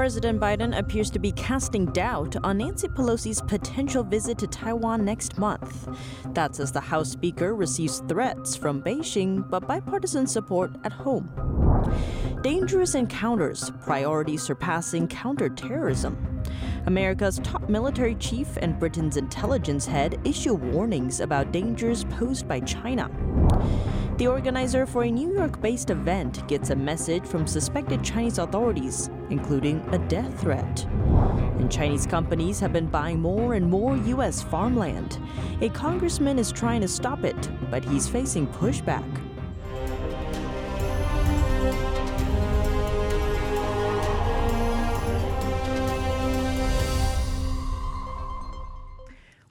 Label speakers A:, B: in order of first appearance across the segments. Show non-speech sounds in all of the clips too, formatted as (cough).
A: President Biden appears to be casting doubt on Nancy Pelosi's potential visit to Taiwan next month. That's as the House Speaker receives threats from Beijing but bipartisan support at home. Dangerous encounters, priority surpassing counterterrorism. America's top military chief and Britain's intelligence head issue warnings about dangers posed by China. The organizer for a New York based event gets a message from suspected Chinese authorities, including a death threat. And Chinese companies have been buying more and more U.S. farmland. A congressman is trying to stop it, but he's facing pushback.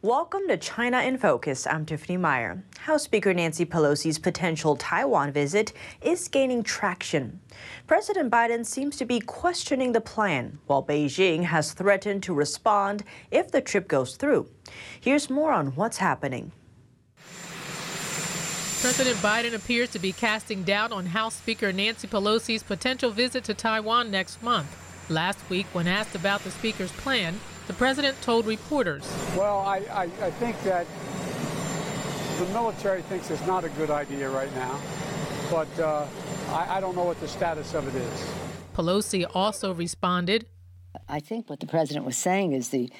A: Welcome to China in Focus. I'm Tiffany Meyer. House Speaker Nancy Pelosi's potential Taiwan visit is gaining traction. President Biden seems to be questioning the plan, while Beijing has threatened to respond if the trip goes through. Here's more on what's happening.
B: President Biden appears to be casting doubt on House Speaker Nancy Pelosi's potential visit to Taiwan next month. Last week, when asked about the Speaker's plan, the president told reporters.
C: Well, I, I, I think that the military thinks it's not a good idea right now, but uh, I, I don't know what the status of it is.
B: Pelosi also responded.
D: I think what the president was saying is the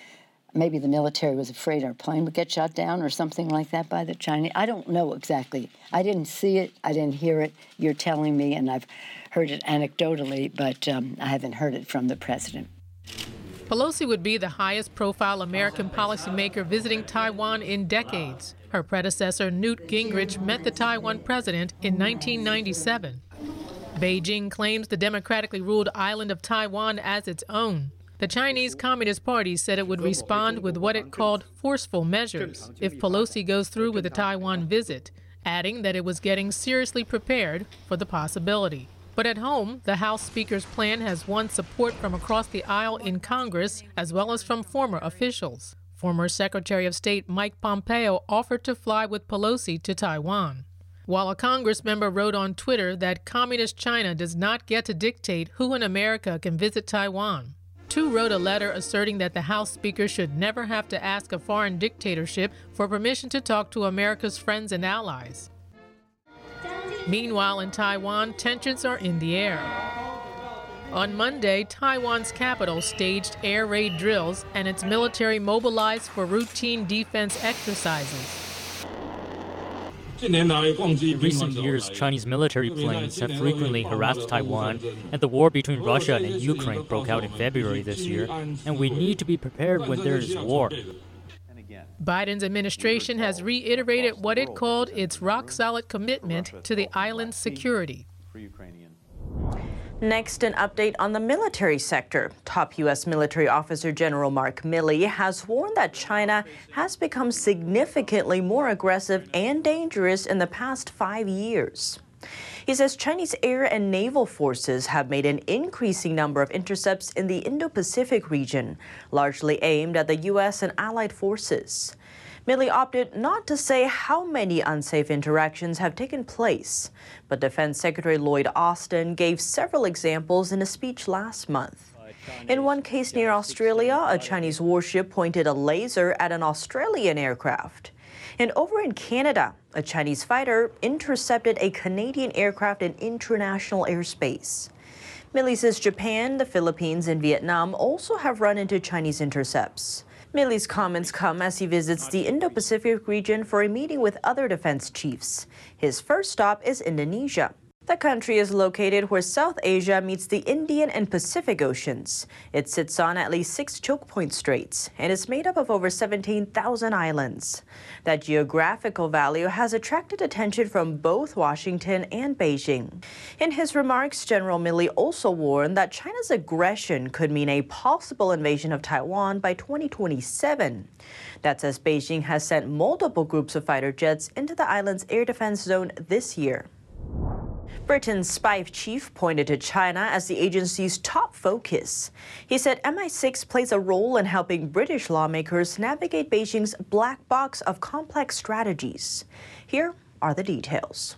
D: maybe the military was afraid our plane would get shot down or something like that by the Chinese. I don't know exactly. I didn't see it. I didn't hear it. You're telling me, and I've heard it anecdotally, but um, I haven't heard it from the president.
B: Pelosi would be the highest profile American policymaker visiting Taiwan in decades. Her predecessor, Newt Gingrich, met the Taiwan president in 1997. Beijing claims the democratically ruled island of Taiwan as its own. The Chinese Communist Party said it would respond with what it called forceful measures if Pelosi goes through with the Taiwan visit, adding that it was getting seriously prepared for the possibility. But at home, the House Speaker's plan has won support from across the aisle in Congress as well as from former officials. Former Secretary of State Mike Pompeo offered to fly with Pelosi to Taiwan. While a Congress member wrote on Twitter that Communist China does not get to dictate who in America can visit Taiwan. Tu wrote a letter asserting that the House Speaker should never have to ask a foreign dictatorship for permission to talk to America's friends and allies. Meanwhile, in Taiwan, tensions are in the air. On Monday, Taiwan's capital staged air raid drills and its military mobilized for routine defense exercises.
E: In recent years, Chinese military planes have frequently harassed Taiwan, and the war between Russia and Ukraine broke out in February this year, and we need to be prepared when there is war.
B: Biden's administration has reiterated what it called its rock solid commitment to the island's security.
A: Next, an update on the military sector. Top U.S. military officer General Mark Milley has warned that China has become significantly more aggressive and dangerous in the past five years. He says Chinese air and naval forces have made an increasing number of intercepts in the Indo Pacific region, largely aimed at the U.S. and allied forces. Milley opted not to say how many unsafe interactions have taken place, but Defense Secretary Lloyd Austin gave several examples in a speech last month. In one case near Australia, a Chinese warship pointed a laser at an Australian aircraft. And over in Canada, a Chinese fighter intercepted a Canadian aircraft in international airspace. Milley says Japan, the Philippines, and Vietnam also have run into Chinese intercepts. Milley's comments come as he visits the Indo Pacific region for a meeting with other defense chiefs. His first stop is Indonesia. The country is located where South Asia meets the Indian and Pacific Oceans. It sits on at least six choke point straits and is made up of over 17,000 islands. That geographical value has attracted attention from both Washington and Beijing. In his remarks, General Milley also warned that China's aggression could mean a possible invasion of Taiwan by 2027. That's as Beijing has sent multiple groups of fighter jets into the island's air defense zone this year. Britain's spy chief pointed to China as the agency's top focus. He said MI6 plays a role in helping British lawmakers navigate Beijing's black box of complex strategies. Here are the details.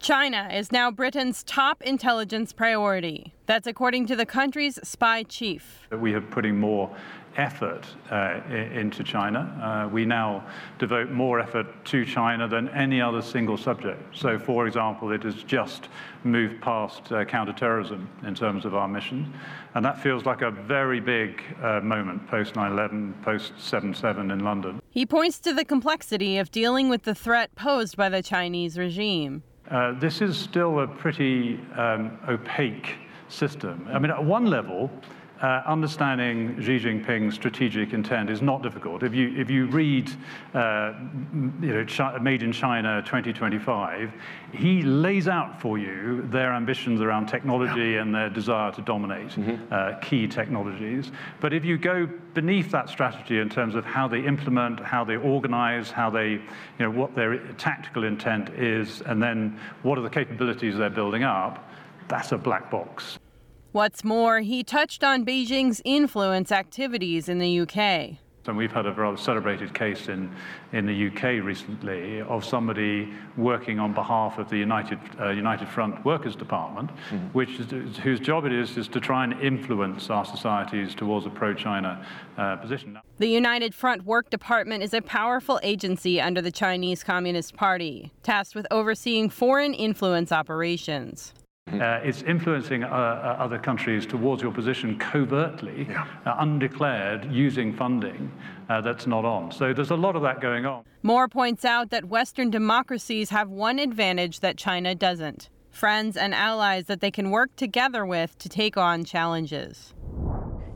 F: China is now Britain's top intelligence priority. That's according to the country's spy chief.
G: We are putting more effort uh, into China. Uh, we now devote more effort to China than any other single subject. So, for example, it has just moved past uh, counterterrorism in terms of our mission. And that feels like a very big uh, moment post 9 11, post 7 7 in London.
F: He points to the complexity of dealing with the threat posed by the Chinese regime.
G: Uh, this is still a pretty um, opaque system. I mean, at one level, uh, understanding Xi Jinping's strategic intent is not difficult. If you, if you read uh, you know, Made in China 2025, he lays out for you their ambitions around technology and their desire to dominate mm-hmm. uh, key technologies. But if you go beneath that strategy in terms of how they implement, how they organize, how they, you know, what their tactical intent is, and then what are the capabilities they're building up, that's a black box.
F: What's more, he touched on Beijing's influence activities in the UK.
G: And we've had a rather celebrated case in, in the UK recently of somebody working on behalf of the United, uh, United Front Workers Department, mm-hmm. which is, whose job it is is to try and influence our societies towards a pro-China uh, position.
F: The United Front Work Department is a powerful agency under the Chinese Communist Party, tasked with overseeing foreign influence operations.
G: Uh, it's influencing uh, uh, other countries towards your position covertly, yeah. uh, undeclared, using funding uh, that's not on. So there's a lot of that going on.
F: Moore points out that Western democracies have one advantage that China doesn't friends and allies that they can work together with to take on challenges.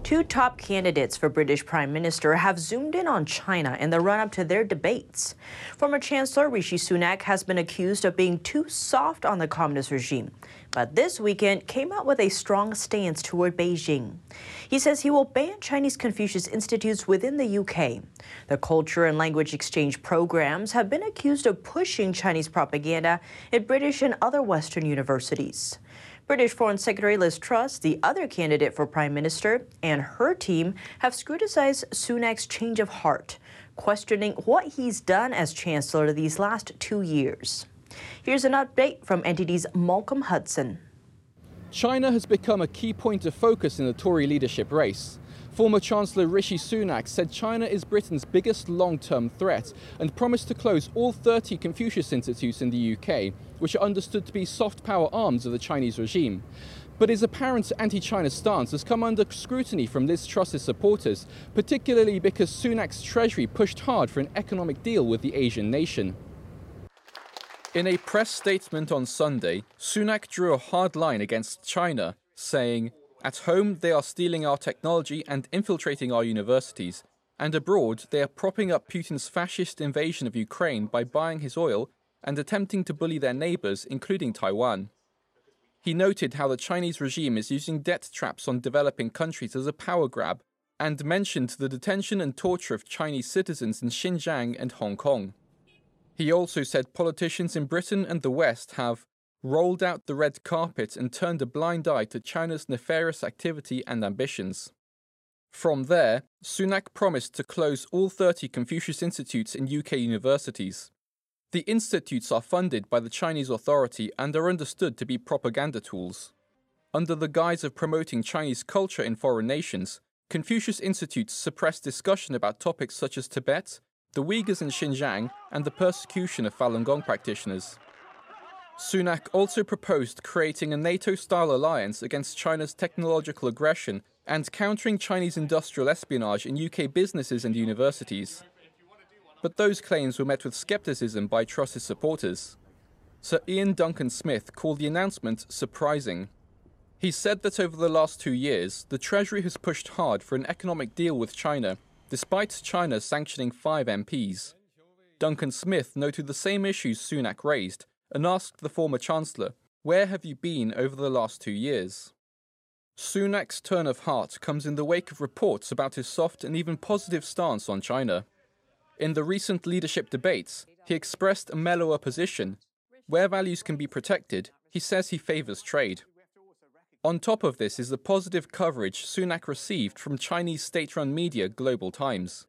A: Two top candidates for British Prime Minister have zoomed in on China in the run up to their debates. Former Chancellor Rishi Sunak has been accused of being too soft on the communist regime, but this weekend came out with a strong stance toward Beijing. He says he will ban Chinese Confucius Institutes within the UK. The culture and language exchange programs have been accused of pushing Chinese propaganda at British and other Western universities. British Foreign Secretary Liz Truss, the other candidate for Prime Minister, and her team have scrutinized Sunak's change of heart, questioning what he's done as Chancellor these last two years. Here's an update from NTD's Malcolm Hudson.
H: China has become a key point of focus in the Tory leadership race. Former Chancellor Rishi Sunak said China is Britain's biggest long term threat and promised to close all 30 Confucius Institutes in the UK, which are understood to be soft power arms of the Chinese regime. But his apparent anti China stance has come under scrutiny from Liz Truss's supporters, particularly because Sunak's Treasury pushed hard for an economic deal with the Asian nation. In a press statement on Sunday, Sunak drew a hard line against China, saying, at home, they are stealing our technology and infiltrating our universities. And abroad, they are propping up Putin's fascist invasion of Ukraine by buying his oil and attempting to bully their neighbors, including Taiwan. He noted how the Chinese regime is using debt traps on developing countries as a power grab and mentioned the detention and torture of Chinese citizens in Xinjiang and Hong Kong. He also said politicians in Britain and the West have rolled out the red carpet and turned a blind eye to China's nefarious activity and ambitions. From there, Sunak promised to close all 30 Confucius Institutes in UK universities. The institutes are funded by the Chinese authority and are understood to be propaganda tools. Under the guise of promoting Chinese culture in foreign nations, Confucius Institutes suppress discussion about topics such as Tibet, the Uyghurs in Xinjiang, and the persecution of Falun Gong practitioners. Sunak also proposed creating a NATO style alliance against China's technological aggression and countering Chinese industrial espionage in UK businesses and universities. But those claims were met with skepticism by Truss's supporters. Sir Ian Duncan Smith called the announcement surprising. He said that over the last two years, the Treasury has pushed hard for an economic deal with China, despite China sanctioning five MPs. Duncan Smith noted the same issues Sunak raised and asked the former Chancellor, Where have you been over the last two years? Sunak's turn of heart comes in the wake of reports about his soft and even positive stance on China. In the recent leadership debates, he expressed a mellower position. Where values can be protected, he says he favours trade. On top of this is the positive coverage Sunak received from Chinese state run media Global Times.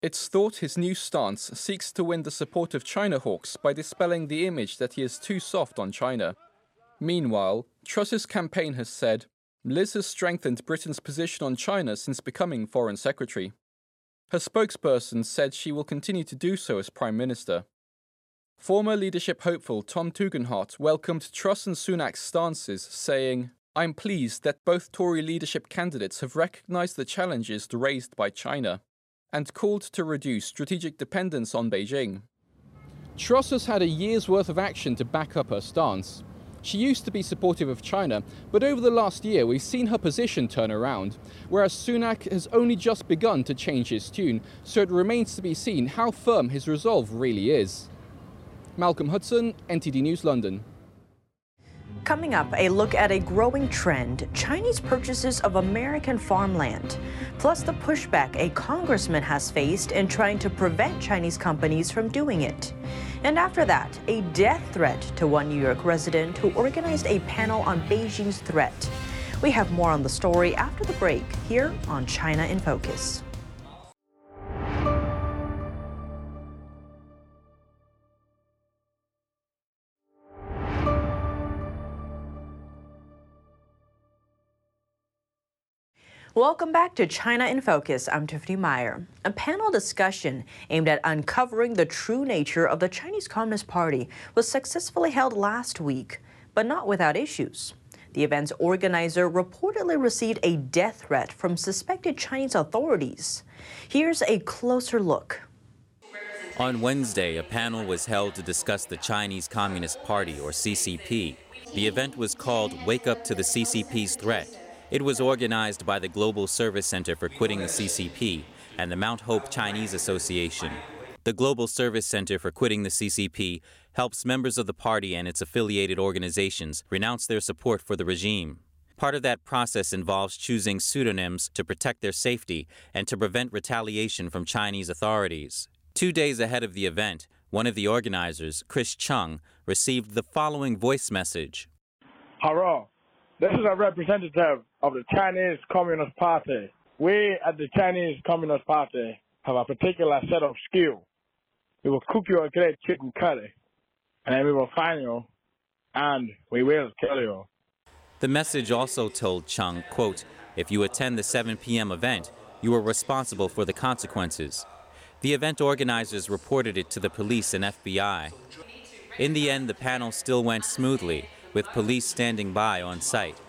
H: It's thought his new stance seeks to win the support of China hawks by dispelling the image that he is too soft on China. Meanwhile, Truss's campaign has said Liz has strengthened Britain's position on China since becoming Foreign Secretary. Her spokesperson said she will continue to do so as Prime Minister. Former leadership hopeful Tom Tugendhat welcomed Truss and Sunak's stances, saying, I'm pleased that both Tory leadership candidates have recognised the challenges raised by China and called to reduce strategic dependence on Beijing. Truss has had a year's worth of action to back up her stance. She used to be supportive of China, but over the last year we've seen her position turn around, whereas Sunak has only just begun to change his tune, so it remains to be seen how firm his resolve really is. Malcolm Hudson, NTD News London.
A: Coming up, a look at a growing trend Chinese purchases of American farmland, plus the pushback a congressman has faced in trying to prevent Chinese companies from doing it. And after that, a death threat to one New York resident who organized a panel on Beijing's threat. We have more on the story after the break here on China in Focus. Welcome back to China in Focus. I'm Tiffany Meyer. A panel discussion aimed at uncovering the true nature of the Chinese Communist Party was successfully held last week, but not without issues. The event's organizer reportedly received a death threat from suspected Chinese authorities. Here's a closer look.
I: On Wednesday, a panel was held to discuss the Chinese Communist Party, or CCP. The event was called Wake Up to the CCP's Threat it was organized by the Global Service Center for Quitting the CCP and the Mount Hope Chinese Association. The Global Service Center for Quitting the CCP helps members of the party and its affiliated organizations renounce their support for the regime. Part of that process involves choosing pseudonyms to protect their safety and to prevent retaliation from Chinese authorities. Two days ahead of the event, one of the organizers, Chris Chung, received the following voice message
J: Hello, this is a representative of the Chinese Communist Party. We at the Chinese Communist Party have a particular set of skills. We will cook you a great chicken curry, and then we will find you, and we will kill you.
I: The message also told Chung, quote, if you attend the 7 p.m. event, you are responsible for the consequences. The event organizers reported it to the police and FBI. In the end, the panel still went smoothly, with police standing by on site.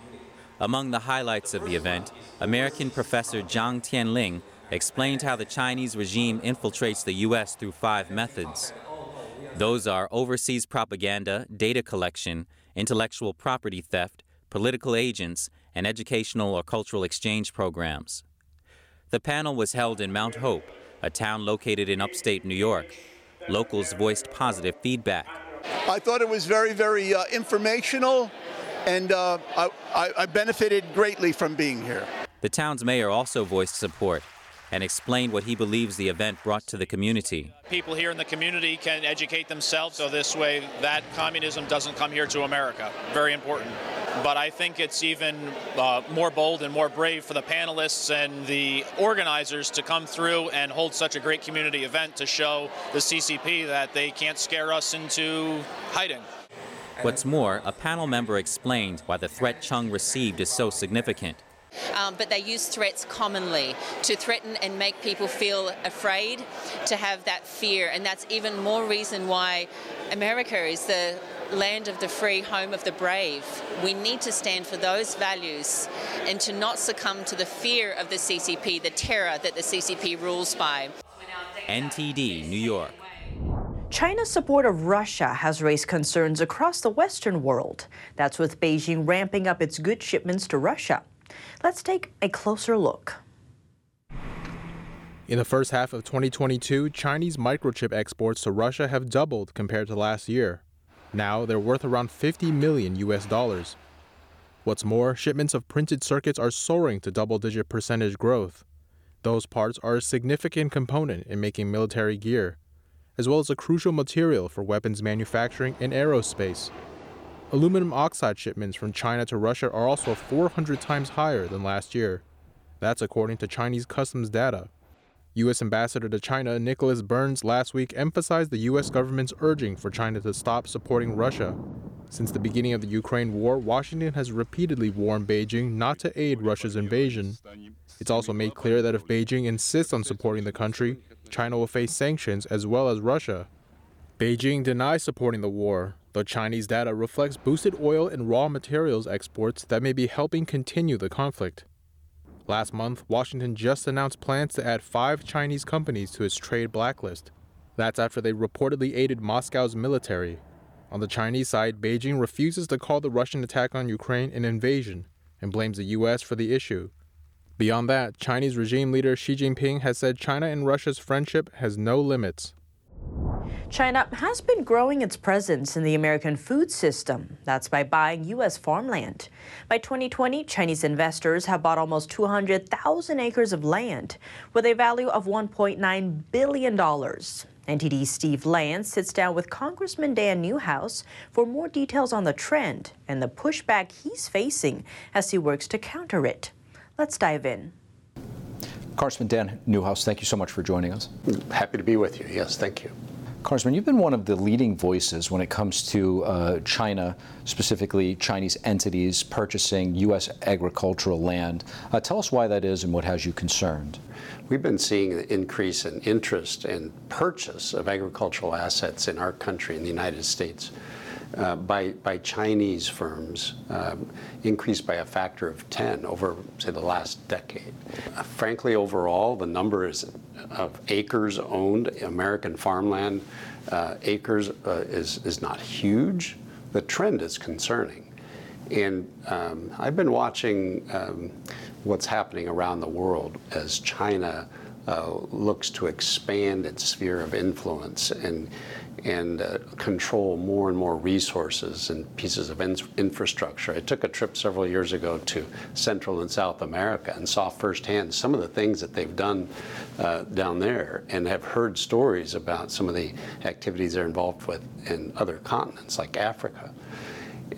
I: Among the highlights of the event, American professor Zhang Tianliang explained how the Chinese regime infiltrates the U.S. through five methods. Those are overseas propaganda, data collection, intellectual property theft, political agents, and educational or cultural exchange programs. The panel was held in Mount Hope, a town located in upstate New York. Locals voiced positive feedback.
K: I thought it was very, very uh, informational, and uh, I, I benefited greatly from being here.
I: The town's mayor also voiced support and explained what he believes the event brought to the community.
L: People here in the community can educate themselves so this way that communism doesn't come here to America. Very important. But I think it's even uh, more bold and more brave for the panelists and the organizers to come through and hold such a great community event to show the CCP that they can't scare us into hiding.
I: What's more, a panel member explained why the threat Chung received is so significant.
M: Um, but they use threats commonly to threaten and make people feel afraid, to have that fear. And that's even more reason why America is the land of the free, home of the brave. We need to stand for those values and to not succumb to the fear of the CCP, the terror that the CCP rules by.
I: NTD, New York.
A: China's support of Russia has raised concerns across the Western world. That's with Beijing ramping up its goods shipments to Russia. Let's take a closer look.
N: In the first half of 2022, Chinese microchip exports to Russia have doubled compared to last year. Now they're worth around 50 million US dollars. What's more, shipments of printed circuits are soaring to double digit percentage growth. Those parts are a significant component in making military gear, as well as a crucial material for weapons manufacturing and aerospace. Aluminum oxide shipments from China to Russia are also 400 times higher than last year. That's according to Chinese customs data. U.S. Ambassador to China Nicholas Burns last week emphasized the U.S. government's urging for China to stop supporting Russia. Since the beginning of the Ukraine war, Washington has repeatedly warned Beijing not to aid Russia's invasion. It's also made clear that if Beijing insists on supporting the country, China will face sanctions as well as Russia. Beijing denies supporting the war, though Chinese data reflects boosted oil and raw materials exports that may be helping continue the conflict. Last month, Washington just announced plans to add five Chinese companies to its trade blacklist. That's after they reportedly aided Moscow's military. On the Chinese side, Beijing refuses to call the Russian attack on Ukraine an invasion and blames the U.S. for the issue. Beyond that, Chinese regime leader Xi Jinping has said China and Russia's friendship has no limits.
A: China has been growing its presence in the American food system. That's by buying U.S. farmland. By 2020, Chinese investors have bought almost 200,000 acres of land with a value of $1.9 billion. NTD's Steve Lance sits down with Congressman Dan Newhouse for more details on the trend and the pushback he's facing as he works to counter it. Let's dive in.
O: Congressman Dan Newhouse, thank you so much for joining us.
P: Happy to be with you. Yes, thank you.
O: Congressman, you've been one of the leading voices when it comes to uh, China, specifically Chinese entities purchasing U.S. agricultural land. Uh, tell us why that is and what has you concerned.
P: We've been seeing an increase in interest and purchase of agricultural assets in our country, in the United States. Uh, by, Chinese firms um, increased by a factor of 10 over, say, the last decade. Uh, frankly, overall, the number of acres owned, American farmland uh, acres, uh, is, is not huge. The trend is concerning. And um, I've been watching um, what's happening around the world as China uh, looks to expand its sphere of influence and and uh, control more and more resources and pieces of in infrastructure. I took a trip several years ago to Central and South America and saw firsthand some of the things that they've done uh, down there and have heard stories about some of the activities they're involved with in other continents like Africa.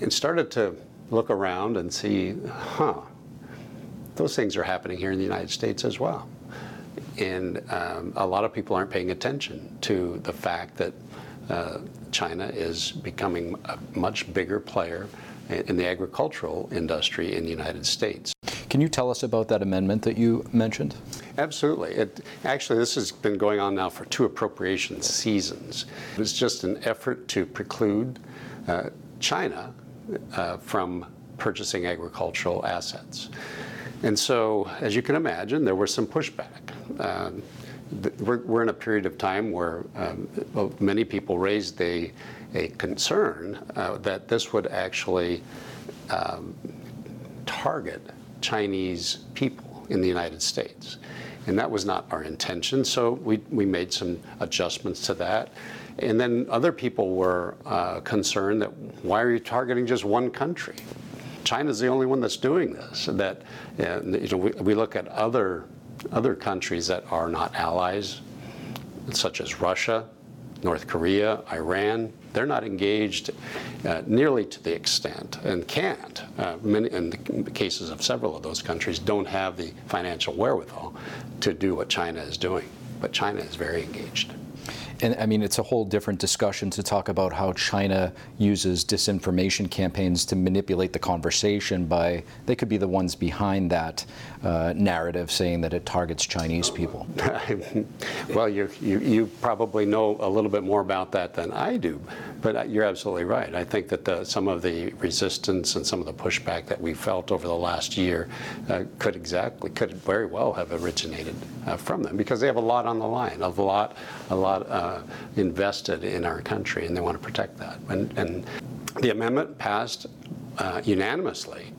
P: And started to look around and see, huh, those things are happening here in the United States as well. And um, a lot of people aren't paying attention to the fact that China is becoming a much bigger player in the agricultural industry in the United States.
O: Can you tell us about that amendment that you mentioned?
P: Absolutely. It, actually, this has been going on now for two appropriation seasons. It's just an effort to preclude uh, China uh, from purchasing agricultural assets. And so, as you can imagine, there was some pushback. Um, we're, in a period of time where um, many people raised a, a concern uh, that this would actually um, target Chinese people in the United States. And that was not our intention, so we, we made some adjustments to that. And then other people were uh, concerned that why are you targeting just one country? China's the only one that's doing this. That you know, we, we look at other other countries that are not allies, such as Russia, North Korea, Iran, they're not engaged uh, nearly to the extent and can't. Uh, many, in the cases of several of those countries, don't have the financial wherewithal to do what China is doing. But China is very engaged.
O: And I mean, it's a whole different discussion to talk about how China uses disinformation campaigns to manipulate the conversation by, they could be the ones behind that uh, narrative saying that it targets Chinese people. (laughs)
P: well, you, you, you, probably know a little bit more about that than I do, but you're absolutely right. I think that the, some of the resistance and some of the pushback that we felt over the last year uh, could exactly, could very well have originated uh, from them because they have a lot on the line, a lot, a lot uh, invested in our country, and they want to protect that. And, and the amendment passed uh, unanimously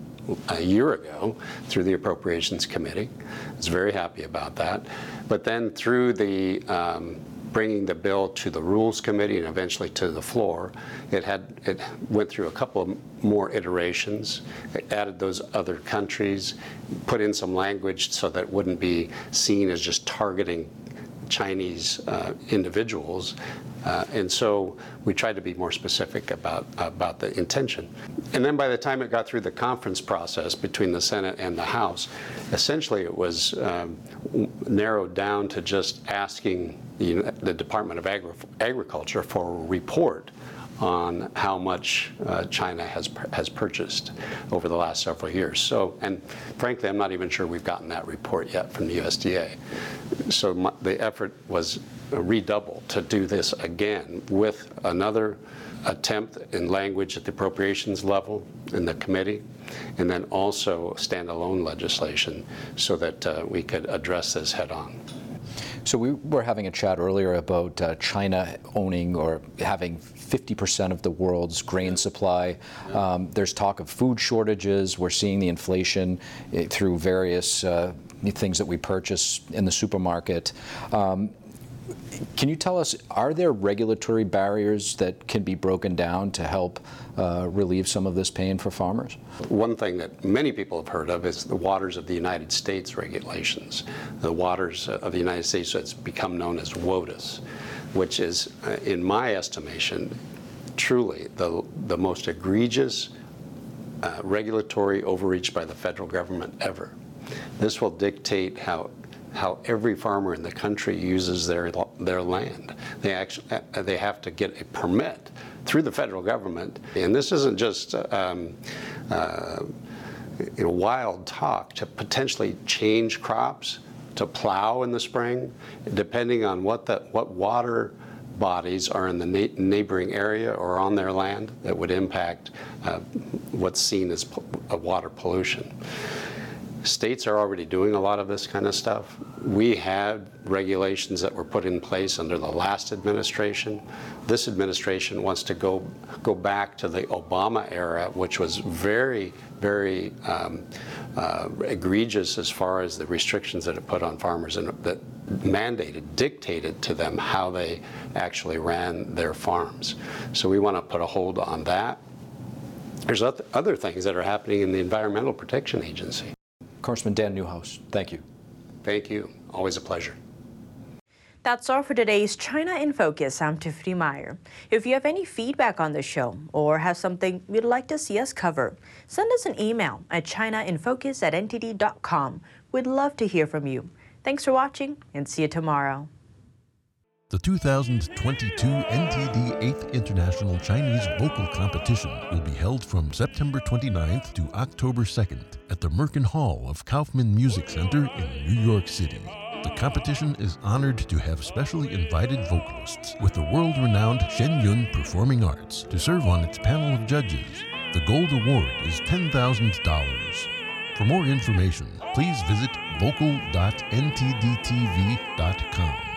P: a year ago through the Appropriations Committee. I was very happy about that. But then through the um, bringing the bill to the Rules Committee and eventually to the floor, it had it went through a couple more iterations. It added those other countries, put in some language so that it wouldn't be seen as just targeting Chinese uh, individuals. Uh, and so we tried to be more specific about, about the intention. And then by the time it got through the conference process between the Senate and the House, essentially it was um, narrowed down to just asking the, the Department of Agri- Agriculture for a report on how much uh, China has has purchased over the last several years. So, and frankly, I'm not even sure we've gotten that report yet from the USDA. So my, the effort was redoubled to do this again with another attempt in language at the appropriations level in the committee, and then also standalone legislation so that uh, we could address this head on.
O: So we were having a chat earlier about uh, China owning or having 50% of the world's grain supply. Um, there's talk of food shortages. We're seeing the inflation eh, through various uh, things that we purchase in the supermarket. Um, can you tell us, are there regulatory barriers that can be broken down to help uh, relieve some of this pain for farmers?
P: One thing that many people have heard of is the Waters of the United States regulations. The Waters of the United States that's become known as WOTUS, which is, uh, in my estimation, truly the, the most egregious uh, regulatory overreach by the federal government ever. This will dictate how how every farmer in the country uses their their land. They actually uh, they have to get a permit through the federal government, and this isn't just um, uh, you know, wild talk to potentially change crops, to plow in the spring, depending on what the what water bodies are in the na neighboring area or on their land that would impact uh, what's seen as a water pollution. States are already doing a lot of this kind of stuff. We had regulations that were put in place under the last administration. This administration wants to go go back to the Obama era, which was very, very um, uh, egregious as far as the restrictions that it put on farmers and that mandated, dictated to them how they actually ran their farms. So we want to put a hold on that. There's other things that are happening in the Environmental Protection Agency.
O: Congressman Dan Newhouse, thank you.
P: Thank you. Always a pleasure.
A: That's all for today's China in Focus. I'm Tiffany Meyer. If you have any feedback on the show or have something you'd like to see us cover, send us an email at chinainfocus at ntd.com. We'd love to hear from you. Thanks for watching and see you tomorrow.
Q: The 2022 NTD 8th International Chinese Vocal Competition will be held from September 29th to October 2nd at the Merkin Hall of Kaufman Music Center in New York City. The competition is honored to have specially invited vocalists with the world renowned Shen Yun Performing Arts to serve on its panel of judges. The Gold Award is $10,000. For more information, please visit vocal.ntdtv.com.